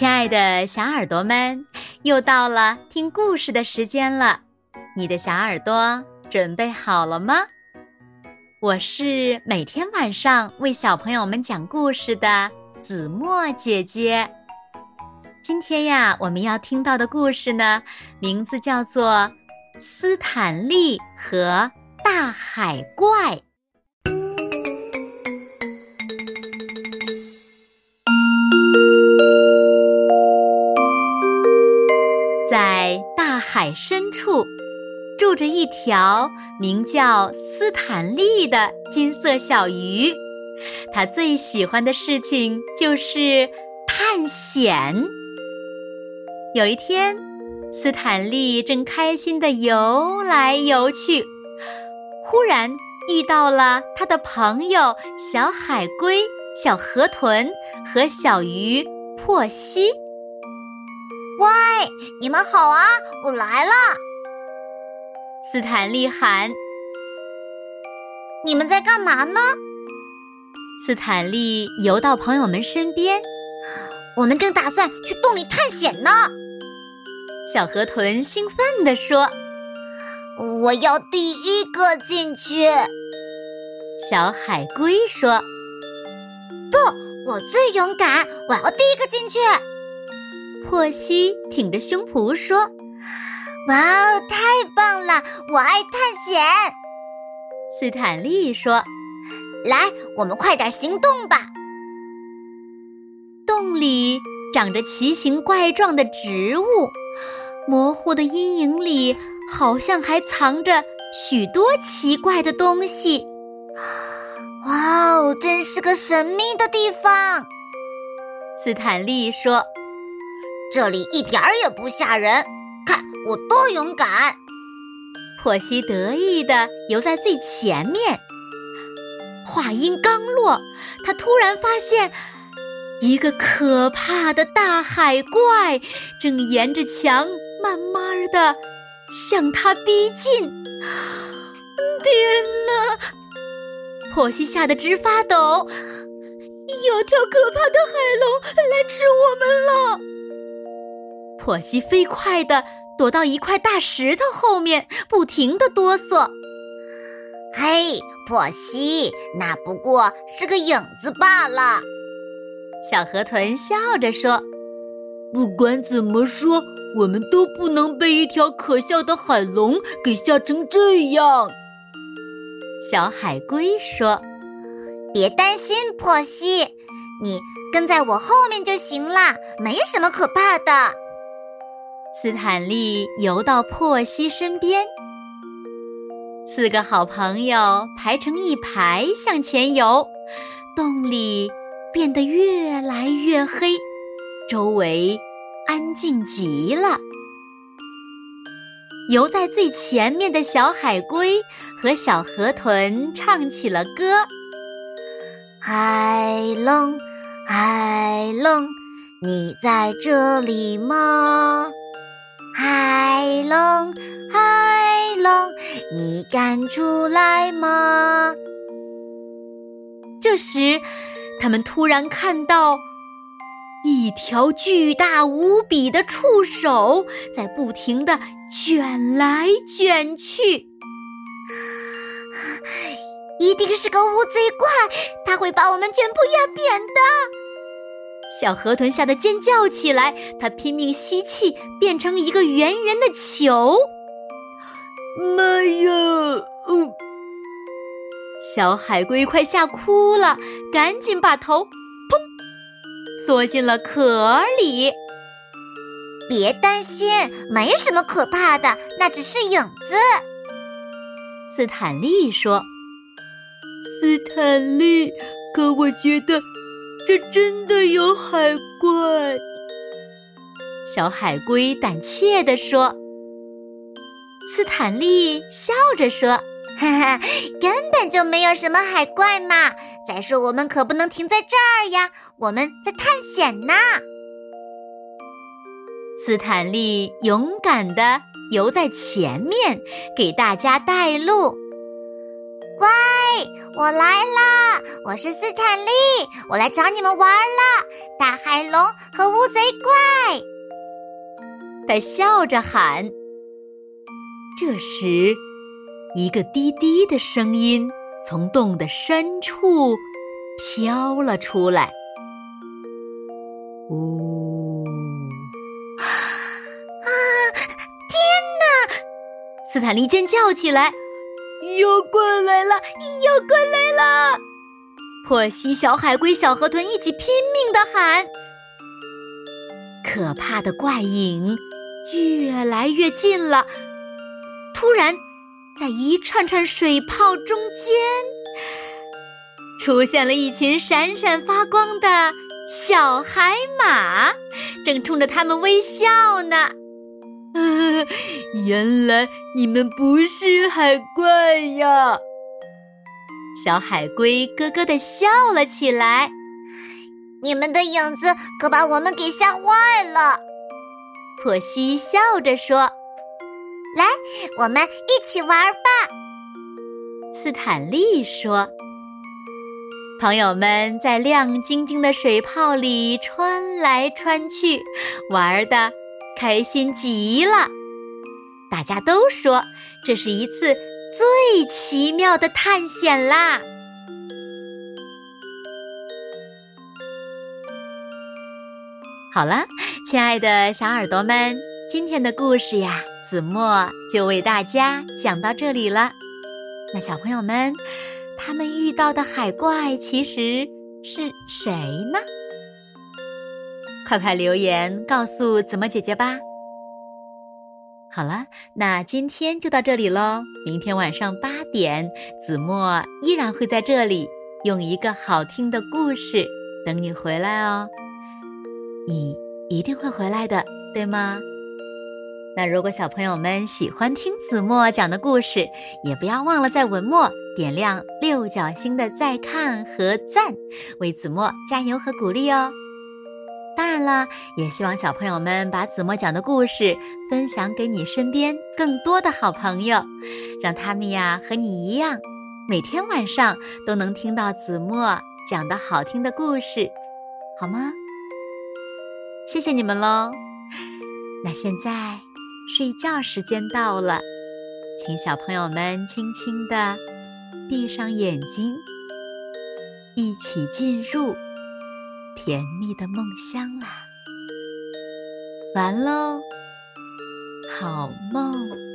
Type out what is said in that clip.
亲爱的小耳朵们，又到了听故事的时间了。你的小耳朵准备好了吗？我是每天晚上为小朋友们讲故事的子墨姐姐。今天呀，我们要听到的故事呢，名字叫做《斯坦利和大海怪》。海深处，住着一条名叫斯坦利的金色小鱼。它最喜欢的事情就是探险。有一天，斯坦利正开心的游来游去，忽然遇到了他的朋友小海龟、小河豚和小鱼珀西。喂，你们好啊！我来了。斯坦利喊：“你们在干嘛呢？”斯坦利游到朋友们身边：“我们正打算去洞里探险呢。”小河豚兴奋地说：“我要第一个进去。”小海龟说：“不，我最勇敢，我要第一个进去。”珀西挺着胸脯说：“哇哦，太棒了！我爱探险。”斯坦利说：“来，我们快点行动吧。”洞里长着奇形怪状的植物，模糊的阴影里好像还藏着许多奇怪的东西。哇哦，真是个神秘的地方！斯坦利说。这里一点儿也不吓人，看我多勇敢！珀西得意地游在最前面。话音刚落，他突然发现一个可怕的大海怪正沿着墙慢慢地向他逼近。天哪！珀西吓得直发抖，有条可怕的海龙来吃我们了！珀西飞快地躲到一块大石头后面，不停地哆嗦。嘿，珀西，那不过是个影子罢了。小河豚笑着说：“不管怎么说，我们都不能被一条可笑的海龙给吓成这样。”小海龟说：“别担心，珀西，你跟在我后面就行了，没什么可怕的。”斯坦利游到珀西身边，四个好朋友排成一排向前游。洞里变得越来越黑，周围安静极了。游在最前面的小海龟和小河豚唱起了歌：“海龙，海龙，你在这里吗？”海龙，海龙，你敢出来吗？这时，他们突然看到一条巨大无比的触手在不停的卷来卷去，一定是个乌贼怪，它会把我们全部压扁的。小河豚吓得尖叫起来，它拼命吸气，变成一个圆圆的球。妈呀！嗯，小海龟快吓哭了，赶紧把头砰缩进了壳里。别担心，没什么可怕的，那只是影子。斯坦利说：“斯坦利，可我觉得……”这真的有海怪，小海龟胆怯地说。斯坦利笑着说：“哈哈，根本就没有什么海怪嘛！再说我们可不能停在这儿呀，我们在探险呢。”斯坦利勇敢地游在前面，给大家带路。喂！我来啦！我是斯坦利，我来找你们玩啦！大海龙和乌贼怪。他笑着喊。这时，一个低低的声音从洞的深处飘了出来。呜！啊！天哪！斯坦利尖叫起来：“妖怪来了！妖怪来了！”珀西、小海龟、小河豚一起拼命的喊。可怕的怪影越来越近了。突然，在一串串水泡中间，出现了一群闪闪发光的。小海马正冲着他们微笑呢。原来你们不是海怪呀！小海龟咯咯的笑了起来。你们的影子可把我们给吓坏了。珀西笑着说：“来，我们一起玩吧。”斯坦利说。朋友们在亮晶晶的水泡里穿来穿去，玩的开心极了。大家都说这是一次最奇妙的探险啦！好了，亲爱的小耳朵们，今天的故事呀，子墨就为大家讲到这里了。那小朋友们。他们遇到的海怪其实是谁呢？快快留言告诉子墨姐姐吧。好了，那今天就到这里喽。明天晚上八点，子墨依然会在这里，用一个好听的故事等你回来哦。你一定会回来的，对吗？那如果小朋友们喜欢听子墨讲的故事，也不要忘了在文末点亮六角星的再看和赞，为子墨加油和鼓励哦。当然了，也希望小朋友们把子墨讲的故事分享给你身边更多的好朋友，让他们呀和你一样，每天晚上都能听到子墨讲的好听的故事，好吗？谢谢你们喽。那现在。睡觉时间到了，请小朋友们轻轻地闭上眼睛，一起进入甜蜜的梦乡啦！完喽，好梦。